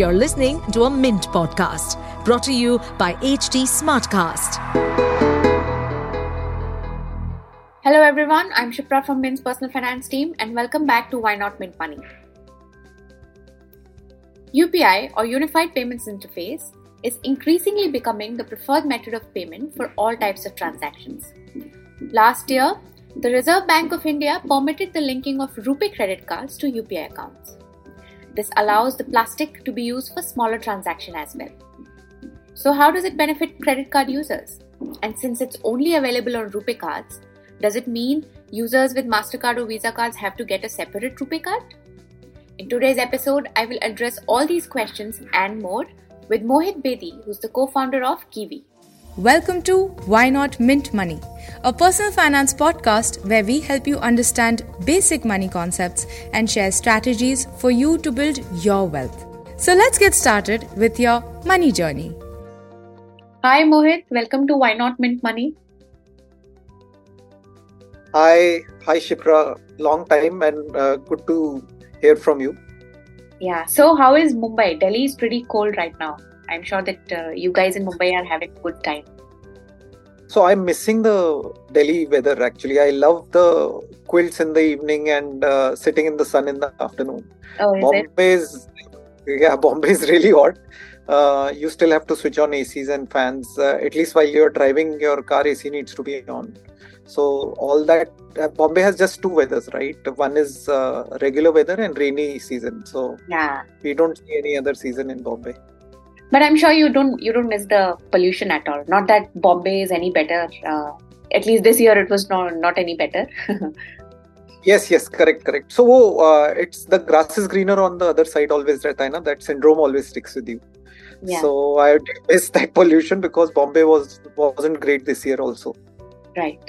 You're listening to a Mint podcast brought to you by HT Smartcast. Hello, everyone. I'm Shipra from Mint's personal finance team, and welcome back to Why Not Mint Money. UPI or Unified Payments Interface is increasingly becoming the preferred method of payment for all types of transactions. Last year, the Reserve Bank of India permitted the linking of RuPay credit cards to UPI accounts. This allows the plastic to be used for smaller transactions as well. So, how does it benefit credit card users? And since it's only available on RuPay cards, does it mean users with MasterCard or Visa cards have to get a separate RuPay card? In today's episode, I will address all these questions and more with Mohit Bedi, who's the co founder of Kiwi. Welcome to Why Not Mint Money, a personal finance podcast where we help you understand basic money concepts and share strategies for you to build your wealth. So let's get started with your money journey. Hi Mohit, welcome to Why Not Mint Money. Hi, hi Shipra, long time and uh, good to hear from you. Yeah, so how is Mumbai? Delhi is pretty cold right now. I'm sure that uh, you guys in Mumbai are having a good time. So I'm missing the Delhi weather actually. I love the quilts in the evening and uh, sitting in the sun in the afternoon. Oh, is Bombay it? is yeah, Bombay is really hot. Uh, you still have to switch on ACs and fans. Uh, at least while you're driving, your car AC needs to be on. So all that uh, Bombay has just two weathers, right? One is uh, regular weather and rainy season. So Yeah, we don't see any other season in Bombay but i'm sure you don't you don't miss the pollution at all. Not that bombay is any better uh, at least this year it was not not any better. Yes yes correct correct. So oh, uh, it's the grass is greener on the other side always Ratana. that syndrome always sticks with you. Yeah. so i miss that pollution because bombay was wasn't great this year also. Right.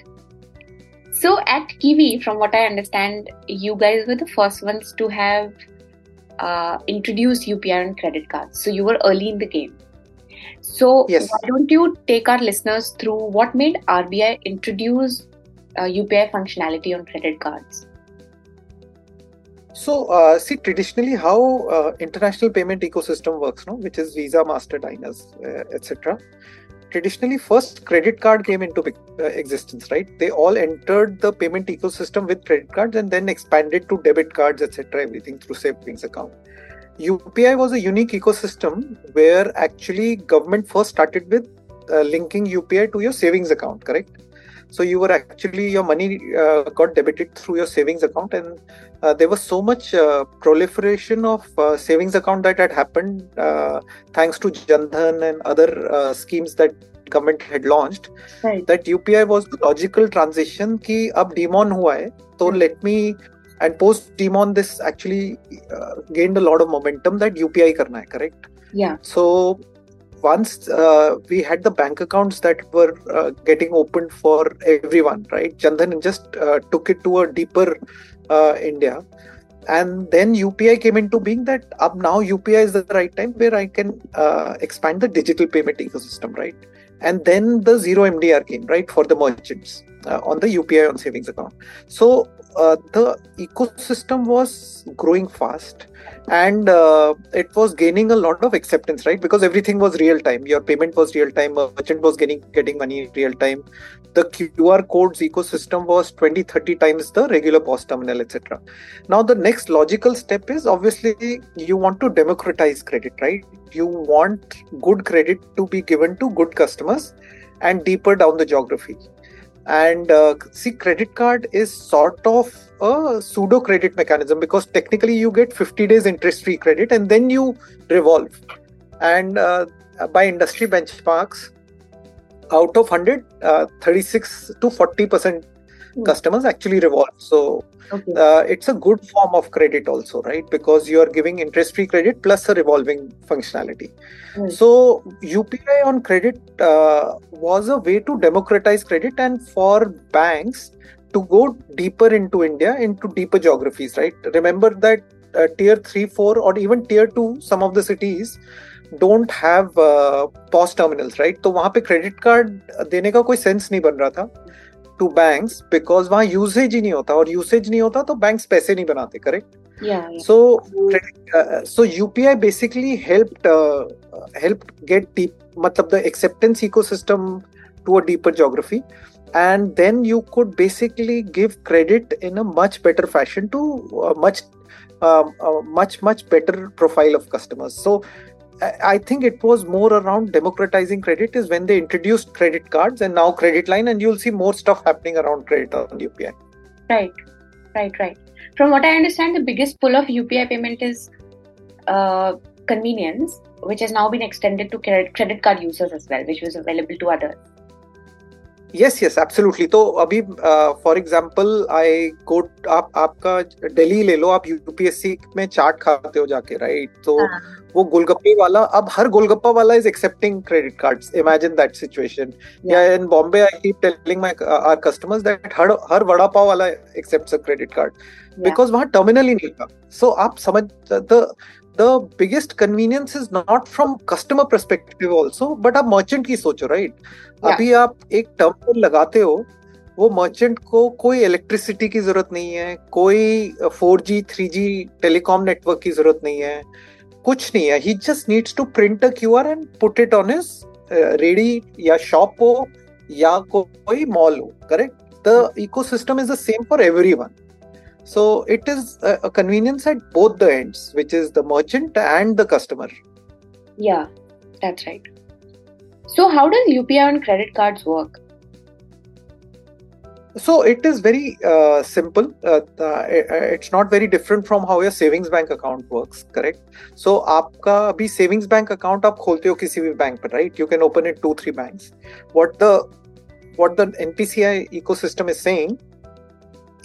So at kiwi from what i understand you guys were the first ones to have uh, introduced UPI on credit cards. So you were early in the game. So Yes. why don't you take our listeners through what made RBI introduce uh, UPI functionality on credit cards? So uh, see, traditionally how uh, international payment ecosystem works, no, which is Visa, Master, Diners, uh, etc. Traditionally, first credit card came into uh, existence, right? They all entered the payment ecosystem with credit cards and then expanded to debit cards, etc. Everything through savings account. UPI was a unique ecosystem where actually government first started with uh, linking UPI to your savings account, correct? so you were actually your money uh, got debited through your savings account and uh, there was so much uh, proliferation of savings account that had happened thanks to Jan Dhan and other schemes that government had launched that upi was the logical transition ki ab demon hua hai so let me and post demon this actually gained a lot of momentum that upi karna hai correct? Yeah. So once uh, we had the bank accounts that were uh, getting opened for everyone, right? Jan Dhan just uh, took it to a deeper uh, India. And then UPI came into being that up now UPI is the right time where I can uh, expand the digital payment ecosystem, right? And then the zero MDR came, right, for the merchants on the UPI on savings account. So uh, the ecosystem was growing fast and uh, it was gaining a lot of acceptance right? Because everything was real time. Your payment was real time. Merchant was getting getting money in real time. The qr codes ecosystem was 20 30 times the regular POS terminal etc now the next logical step is obviously you want to democratize credit right? You want good credit to be given to good customers and deeper down the geography and uh, see credit card is sort of a pseudo credit mechanism because technically you get 50 days interest free credit and then you revolve. And uh, by industry benchmarks out of 100 uh, 36 to 40 percent Hmm. customers actually revolve so Okay. uh, it's a good form of credit also right because you are giving interest free credit plus a revolving functionality Right. so upi on credit uh, was a way to democratize credit and for banks to go deeper into india into deeper geographies right remember that uh, tier 3 4 or even tier 2 some of the cities don't have uh, POS terminals right तो वहां पे credit card देने का कोई sense नहीं बन रहा था टू बैंक बिकॉज़ वहाँ यूसेज ही नहीं होता और यूसेज नहीं होता तो बैंक पैसे नहीं बनाते correct so so UPI basically help help get deep मतलब the acceptance ecosystem to a deeper geography and then you could basically give credit in a much better fashion to much much much better profile of customers so I- think it was more around democratizing credit is when they introduced credit cards and now credit line, and you'll see more stuff happening around credit on UPI. Right, right, right. From what I understand, the biggest pull of UPI payment is uh, convenience, which has now been extended to credit card users as well, which was available to others. Yes yes absolutely तो अभी for example I गो आप आपका दिल्ली ले लो आप UPSC में चाट खाते हो जाके राइट तो हाँ. वो गोलगप्पे वाला अब हर गोलगप्पा वाला is accepting credit cards imagine that situation या in Bombay I keep telling my our customers that हर हर वड़ा पाव वाला accepts a credit card because वहाँ टर्मिनल ही नहीं था. सो so, आप समझ the the biggest convenience is not from customer perspective also but आप merchant की सोचो राइट Yeah. अभी आप एक टर्मिनल लगाते हो वो मर्चेंट को कोई इलेक्ट्रिसिटी की ज़रूरत नहीं है कोई four G three G telecom network की ज़रूरत नहीं है कुछ नहीं है। ही just needs to print a Q R and put it on his ready या शॉप हो या कोई मॉल हो correct the ecosystem is the same for everyone so it is a, a convenience at both the ends which is the merchant and the customer Yeah, that's right. So, how does UPI on credit cards work? so it is very uh, simple uh, uh, it's not very different from how your savings bank account works correct so आपका अभी savings bank account आप खोलते हो किसी भी bank पर right you can open it two three banks what the what the NPCI ecosystem is saying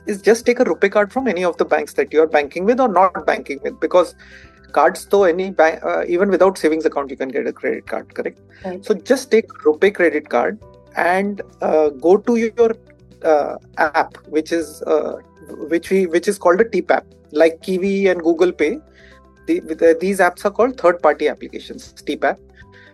is just take a RuPay card from any of the banks that you are banking with or not banking with. Because cards though any bank uh, even without savings account you can get a credit card correct? Right. so just take RuPay credit card and uh, go to your uh, app which is uh, which we which is called a TPAP like kiwi and google pay. The, the, these apps are called third party applications TPAP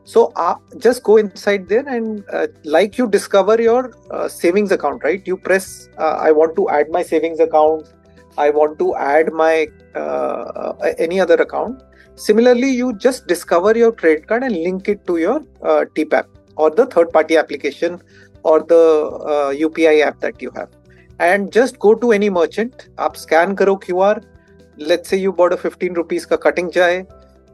so uh, just go inside there and uh, like you discover your uh, savings account, right? You press, uh, I want to add my savings account. I want to add my uh, uh, any other account. Similarly, you just discover your credit card and link it to your TPAP or the third party application or the UPI app that you have. And just go to any merchant. Up scan karo QR. Let's say you bought a 15 rupees ka cutting chai.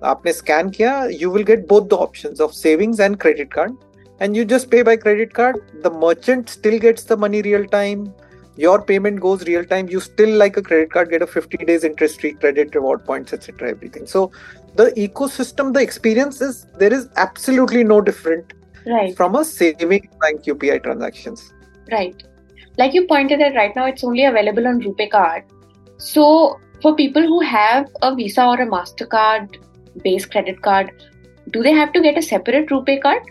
आपने scan किया you will get both the options of savings and credit card and you just pay by credit card the merchant still gets the money real your payment goes real time. You still like a credit card get a 50 days interest free credit reward points etc everything. So the ecosystem the experience is there is absolutely no different from a saving bank upi transactions. Right. Like you pointed out right now it's only available on RuPay card. So for people who have a visa or a mastercard base credit card do they have to get a separate rupee card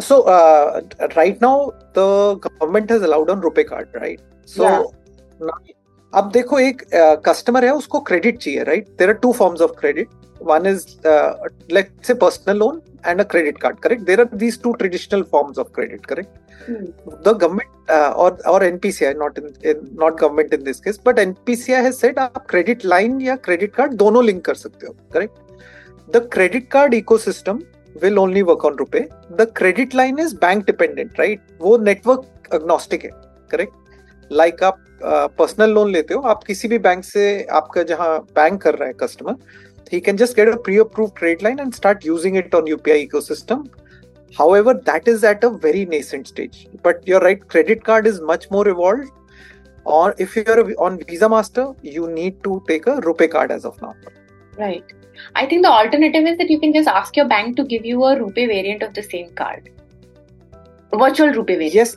so uh, right now the government has allowed on rupee card right so yeah. ab dekho ek uh, customer hai usko credit chahiye right there are two forms of credit one is uh, let's say personal loan and a credit card correct there are these two traditional forms of credit correct the government uh, or or npci not in, in not government in this case but npci has said आप credit line या credit card दोनों link कर सकते हो correct the credit card ecosystem will only work on rupee the credit line is bank dependent right वो network agnostic है correct like आप personal loan लेते हो आप किसी भी बैंक से आपका जहाँ बैंक कर रहा है customer he can just get a pre-approved credit line and start using it on UPI ecosystem. However, that is at a very nascent stage. But you're right, credit card is much more evolved. Or if you're on Visa Master, you need to take a RuPay card as of now. Right. I think the alternative is that you can just ask your bank to give you a RuPay variant of the same card. Virtual RuPay variant. Yes.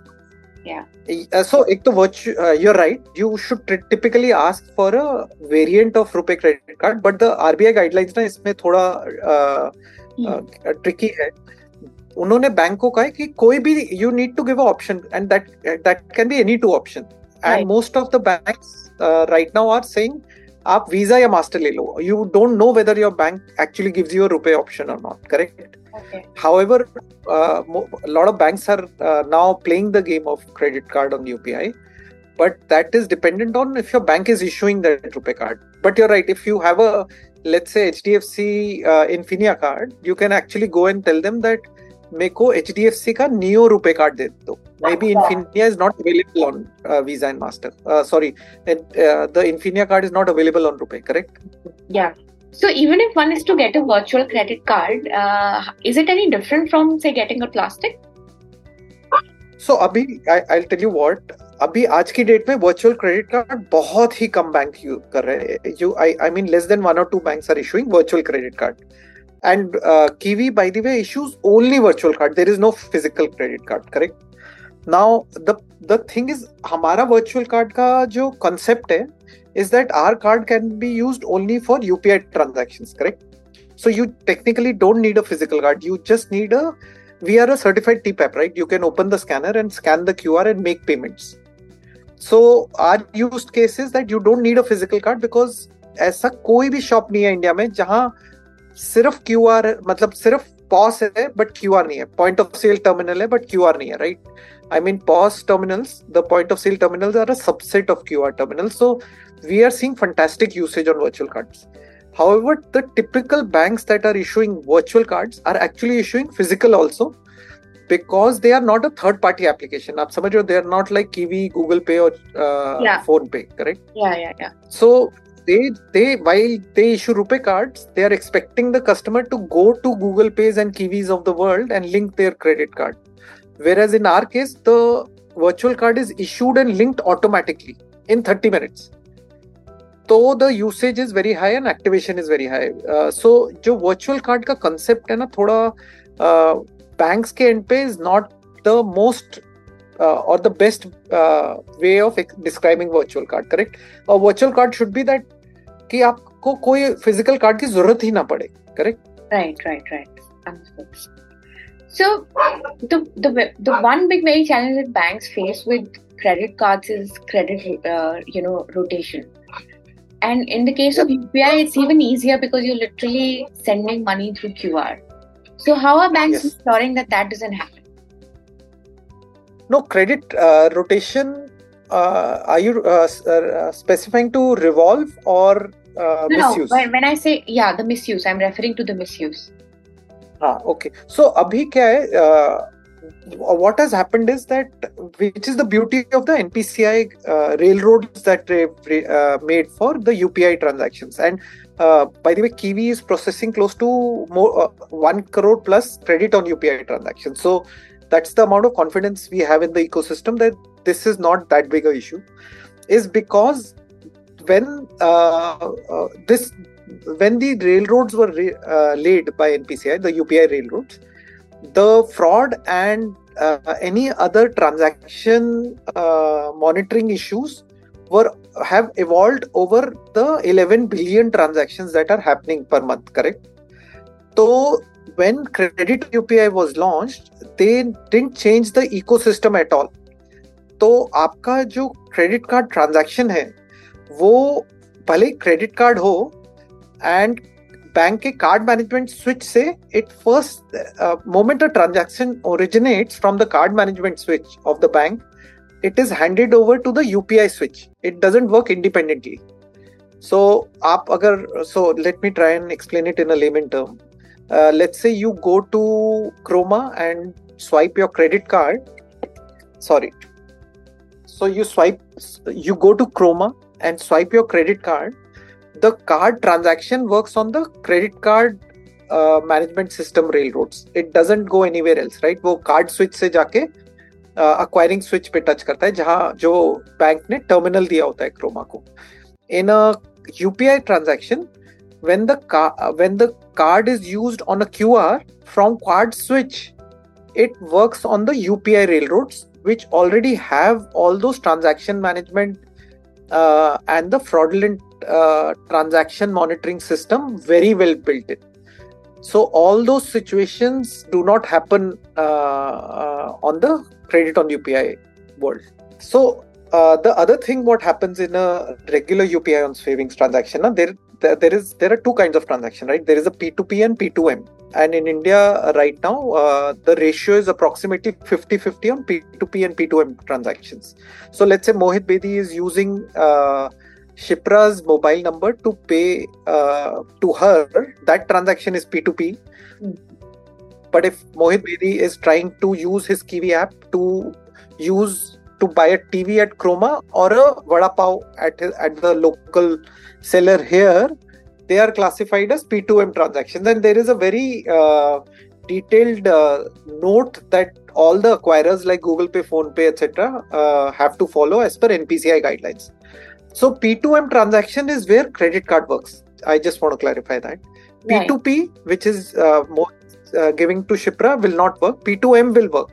Yeah. Uh, so, ek virtu- uh, you're right. You should t- typically ask for a variant of RuPay credit card, but the RBI guidelines na isme thoda uh, hmm. Uh, tricky hai. उन्होंने bank को कहा कि कोई भी you need to give option and that that can be any two option and most of the bank right now are saying आप Visa या Master ले लो. You don't know whether your bank actually gives you RuPay option और not correct However, uh, a lot of banks are uh, now playing the game of credit card on UPI, but that is dependent on if your bank is issuing the RuPay card. But you're right, if you have a let's say HDFC uh, Infinia card, you can actually go and tell them that मेरे को HDFC का neo रुपए card दे दो may be on uh, Visa and Master. Uh, sorry, and, uh, the Infinia card is not available on Rupee. Correct? Yeah. So even if one is to get a virtual credit card, uh, is it any different from say getting a plastic? So अभी I, I'll tell you what. अभी आज की date में virtual credit card बहुत ही कम bank use कर रहे हैं you I I mean less than one और two banks are issuing virtual credit card and Kiwi by the way issues only virtual card there is no physical credit card correct now the the thing is हमारा virtual card का जो concept है is that our card can be used only for UPI transactions correct so you technically don't need a physical card you just need a we are a certified TPAP, right? You can open the scanner and scan the QR and make payments. So our use case is that you don't need a physical card because ऐसा कोई भी shop नहीं है India में जहाँ सिर्फ़ Q R मतलब सिर्फ़ पॉस है बट क्यू आर नहीं है। पॉइंट ऑफ़ सेल टर्मिनल है बट क्यू आर नहीं है right I mean POS terminals the point of sale terminals are a subset of Q R terminal so we are seeing fantastic usage on virtual cards however the typical bank that are issuing virtual cards are actually issuing physical also because they are not a third party application आप समझ रहे हो they are not like Kiwi Google Pay और PhonePe correct so they they while they issue RuPay cards they are expecting the customer to go to google pays and kiwis of the world and link their credit card. Whereas in our case the virtual card is issued and linked automatically in 30 minutes. तो the usage is very high and activation is very high so जो virtual card का concept है ना थोड़ा uh, banks के end पे is not the most or the best uh, way of describing virtual card correct? A virtual card should be that कि आपको कोई फिजिकल कार्ड की जरूरत ही ना पड़े correct Right, right, right. Understood. So the the the one big very challenge that banks face with credit cards is credit uh, you know rotation. And in the case of UPI, it's even easier because you're literally sending money through QR. So how are banks Yes. ensuring that that doesn't happen? No credit uh, rotation. uh, are you uh, uh, uh, specifying to revolve or uh, no, misuse? No, when I say yeah, the misuse, I'm referring to the misuse. Ah, okay. So abhi kya hai, uh, what has happened is that which is the beauty of the NPCI railroads that they made for the UPI transactions. And by the way, Kiwi is processing close to more one crore plus credit on UPI transactions. So that's the amount of confidence we have in the ecosystem that this is not that big a issue is because when uh, uh, this when the railroads were re- uh, laid by NPCI, the UPI railroads, the fraud and uh, any other transaction uh, monitoring issues were have evolved over the 11 billion transactions that are happening per month. Correct. So when credit UPI was launched, they didn't change the ecosystem at all. तो आपका जो credit card transaction है, वो भले credit card हो and bank के card management switch से it first moment a transaction originates from the card management switch of the bank it is handed over to the UPI switch it doesn't work independently so आप अगर so let me try and explain it in a layman term let's say you go to Croma and swipe your credit card sorry so you swipe you go to Croma and swipe your credit card. The card transaction works on the credit card uh, management system railroads. It doesn't go anywhere else right? वो card switch से जाके uh, acquiring switch पे touch करता है जहाँ जो bank ने terminal दिया होता है Croma को. In a UPI transaction, when the car when the card is used on a QR from card switch, it works on the UPI railroads which already have all those transaction management uh, and the fraudulent uh, transaction monitoring system very well built in. So all those situations do not happen uh, uh, on the credit on UPI world. So uh, the other thing what happens in a regular UPI on savings transaction, na, there, there there is there are two kinds of transaction, right? There is a P2P and P2M. And in India right now, uh, the ratio is approximately 50-50 on P2P and P2M transactions. So let's say Mohit Bedi is using uh, Shipra's mobile number to pay uh, to her. That transaction is P2P. Mm. But if Mohit Bedi is trying to use his Kiwi app to use to buy a TV at Croma or a vada pav at at the local seller here, they are classified as P2M transactions. And there is a very uh, detailed uh, note that all the acquirers like Google Pay, PhonePe, etc., uh, have to follow as per NPCI guidelines. So P2M transaction is where credit card works. I just want to clarify that. Right. P2P, which is uh, more, uh, giving to Shipra, will not work. P2M will work.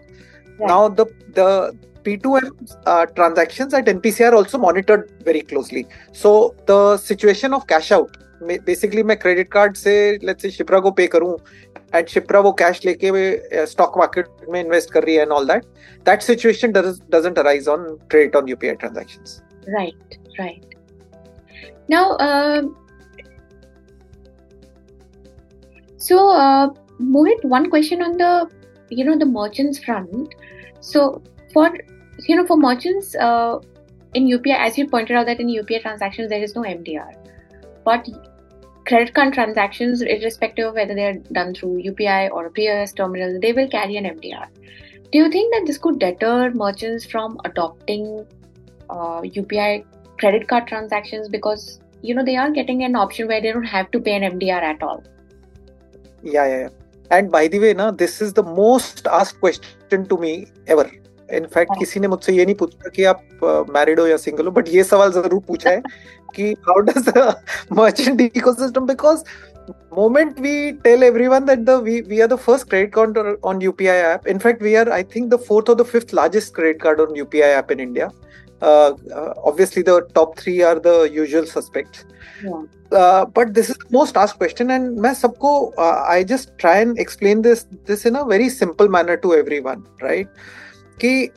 Right. Now the the P2M uh, transactions at NPCI are also monitored very closely. So the situation of cash out, basically मैं credit card से let's say Shipra को pay करूँ and Shipra वो cash लेके stock market में invest कर रही है and all that, that situation does, doesn't arise on credit on UPI transactions. Right, right. Now, uh, so uh, Mohit, one question on the you know the merchants front. So for you know for merchants uh, in UPI, as you pointed out that in UPI transactions there is no MDR, but credit card transactions, irrespective of whether they are done through UPI or a POS terminal, they will carry an MDR. Do you think that this could deter merchants from adopting uh, UPI credit card transactions because you know they are getting an option where they don't have to pay an MDR at all? Yeah, yeah, yeah. And by the way, now this is the most asked question to me ever. In fact किसी ने मुझसे ये नहीं पूछा कि आप married हो या सिंगल हो बट ये सवाल ज़रूर पूछा है कि how does merchant ecosystem because moment we tell everyone that the we, we are the first credit card on UPI app. In fact, we are I think the fourth or the fifth largest credit card on UPI app in India. Uh, uh, obviously, the top three are the usual suspects. Yeah. Uh, but this is the most asked question, and मैं सबको I just try and explain this this in a very simple manner to everyone, right? कि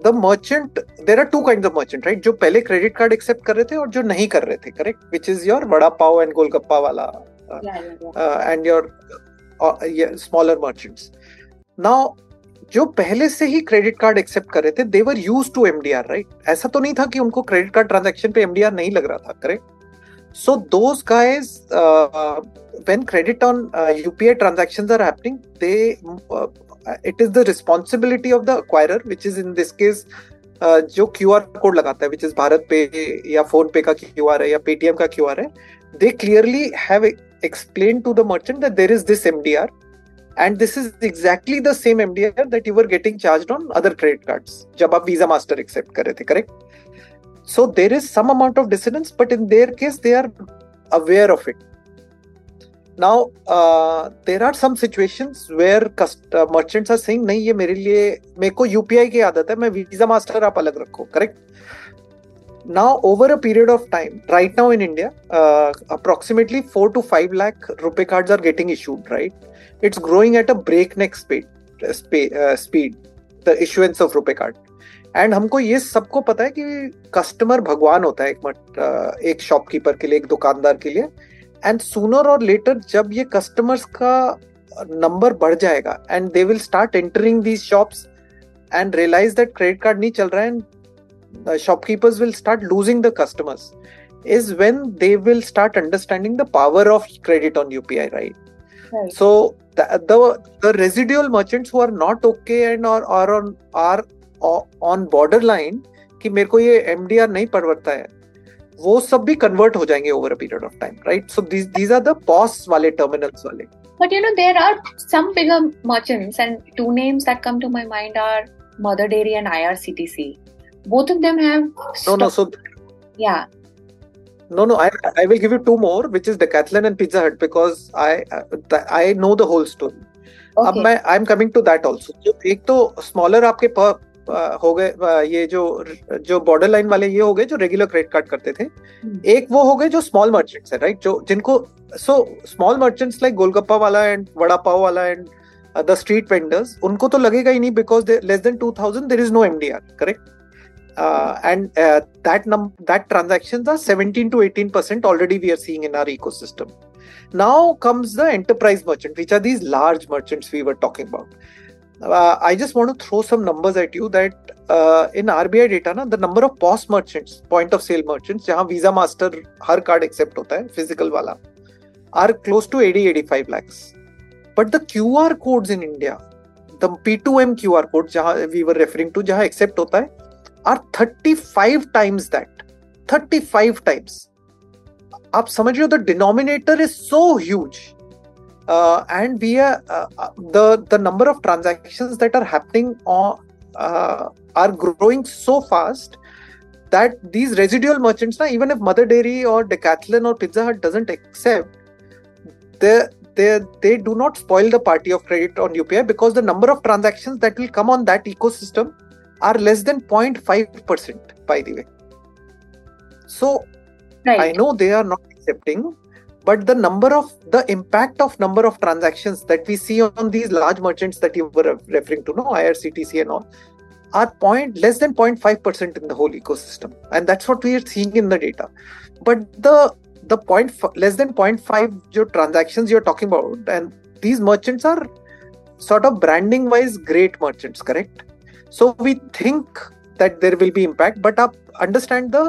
the merchant there are two kind of merchant right जो पहले credit card accept कर रहे थे और जो नहीं कर रहे थे correct which is your vada pav and golgappa वाला and your smaller merchants now जो पहले से ही क्रेडिट कार्ड एक्सेप्ट कर रहे थे they were use to MDR right ऐसा तो नहीं था कि उनको क्रेडिट कार्ड ट्रांजेक्शन पे एमडीआर नहीं लग रहा था correct so those guys when credit on uh, UPI transactions are happening, they uh, it is the responsibility of the acquirer which is in this case uh, जो Q R code लगाता है which is Bharat पे या phone पे का Q R है या Paytm का क्यू आर है they clearly have explain to the merchant that there is this MDR and this is exactly the same MDR that you were getting charged on other credit cards जब आप Visa Master accept कर रहे थे correct so there is some amount of dissonance but in their case they are aware of it now there are some some where merchants are merchants नहीं ये मेरे लिए मेरे को यूपीआई की आदत है मैं वीज़ा मास्टर आप अलग रखो. Correct now over a period of time right now in India approximately four to five lakh RuPay cards are getting issued right it's growing at a breakneck speed the issuance of RuPay card and हमको ये सबको पता है कि customer भगवान होता है एक मट, uh, एक शॉपकीपर के लिए एक दुकानदार के लिए एंड सुनर और लेटर जब ये कस्टमर्स का नंबर बढ़ जाएगा and they will start entering these shops and realize that credit card नहीं चल रहा है and shopkeepers will start losing the customers is when they will start understanding the power of credit on UPI right so the residual merchants who are not okay and are are on are on borderline कि मेरे को ये MDR नहीं पड़वरता है वो सब भी convert हो जाएँगे over a period of time right so these these are the POS वाले टर्मिनल्स वाले. But you know there are some bigger merchants and two names that come to my mind are Mother Dairy and IRCTC both of them have no no so या No, no, I I will give you two more, which is Decathlon and Pizza Hut, because I uh, I know the whole story. Okay. अब मैं I am coming to that also एक तो smaller आपके हो गए ये जो जो बॉर्डर लाइन वाले ये हो गए जो रेगुलर क्रेडिट कार्ड करते थे। हम्म। एक वो हो गए जो स्मॉल मर्चेंट्स है राइट जो जिनको so small merchants like golgappa वाला एंड वड़ा पाव वाला एंड द स्ट्रीट वेंडर्स उनको तो लगेगा ही नहीं because less than two thousand there is no M D R correct and that that transaction are seventeen to eighteen percent already we are seeing in our ecosystem now comes the enterprise merchant which are these large merchants we were talking about. Uh, i just want to throw some numbers at you that uh, in rbi data na, the number of pos merchants point of sale merchants jahan visa master har card accept hota hai physical wala are close to 80 85 lakhs but the qr codes in india the p2m qr code jahan we were referring to jahan accept hota hai are 35 times that 35 times आप समझ रहे हो the denominator is so huge and we are uh, uh, the the number of transactions that are happening on, uh, are growing so fast that these residual merchants now even if mother dairy or decathlon or pizza hut doesn't accept they they they do not spoil the party of credit on upi because the number of transactions that will come on that ecosystem are less than 0.5% by the way so Right. I know they are not accepting, but the number of the impact of number of transactions that we see on these large merchants that you were referring to, no IRCTC and all, are point less than 0.5% in the whole ecosystem, and that's what we are seeing in the data. But the the point less than 0.5 your transactions you're talking about, and these merchants are sort of branding wise great merchants, correct? So we think that there will be impact, but up, understand the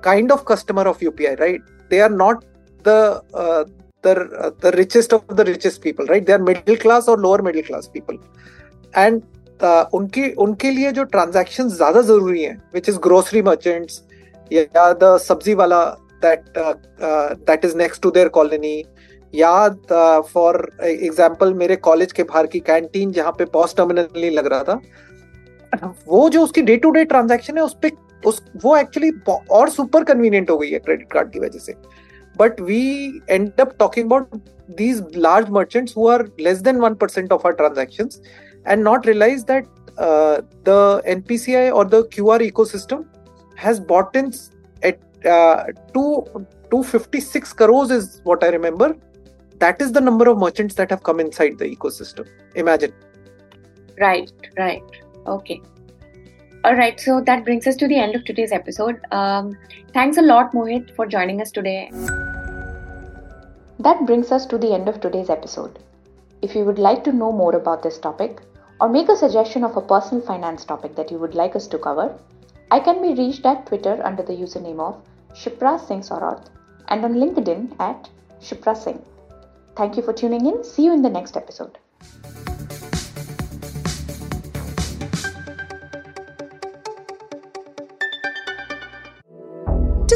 kind of customer of UPI, right? They are not the uh, the uh, the richest of the richest people, right? They are middle class or lower middle class people, and uh, उनके उनके लिए जो transaction ज़्यादा ज़रूरी हैं which is grocery merchants या the सब्ज़ी वाला that that is next to their colony या फॉर एग्जांपल मेरे कॉलेज के बाहर की कैंटीन जहाँ पे पॉस्ट टर्मिनल नहीं लग रहा था वो जो उसकी डे टू डे ट्रांजेक्शन है उस पर उस वो एक्चुअली और सुपर कन्वीनियंट हो गई है क्रेडिट कार्ड की वजह से but we end up talking about these large merchants who are less than 1% of our transactions and not realize that uh, the npci or the qr ecosystem has bought in at uh, 2 256 crores is what i remember. That is the number of merchants that have come inside the ecosystem. Imagine. Right right. Okay all right, so that brings us to the end of today's episode. Um, thanks a lot, Mohit, for joining us today. That brings us to the end of today's episode. If you would like to know more about this topic or make a suggestion of a personal finance topic that you would like us to cover, I can be reached at Twitter under the username of Shipra Singh Saurath and on LinkedIn at Shipra Singh. Thank you for tuning in. See you in the next episode.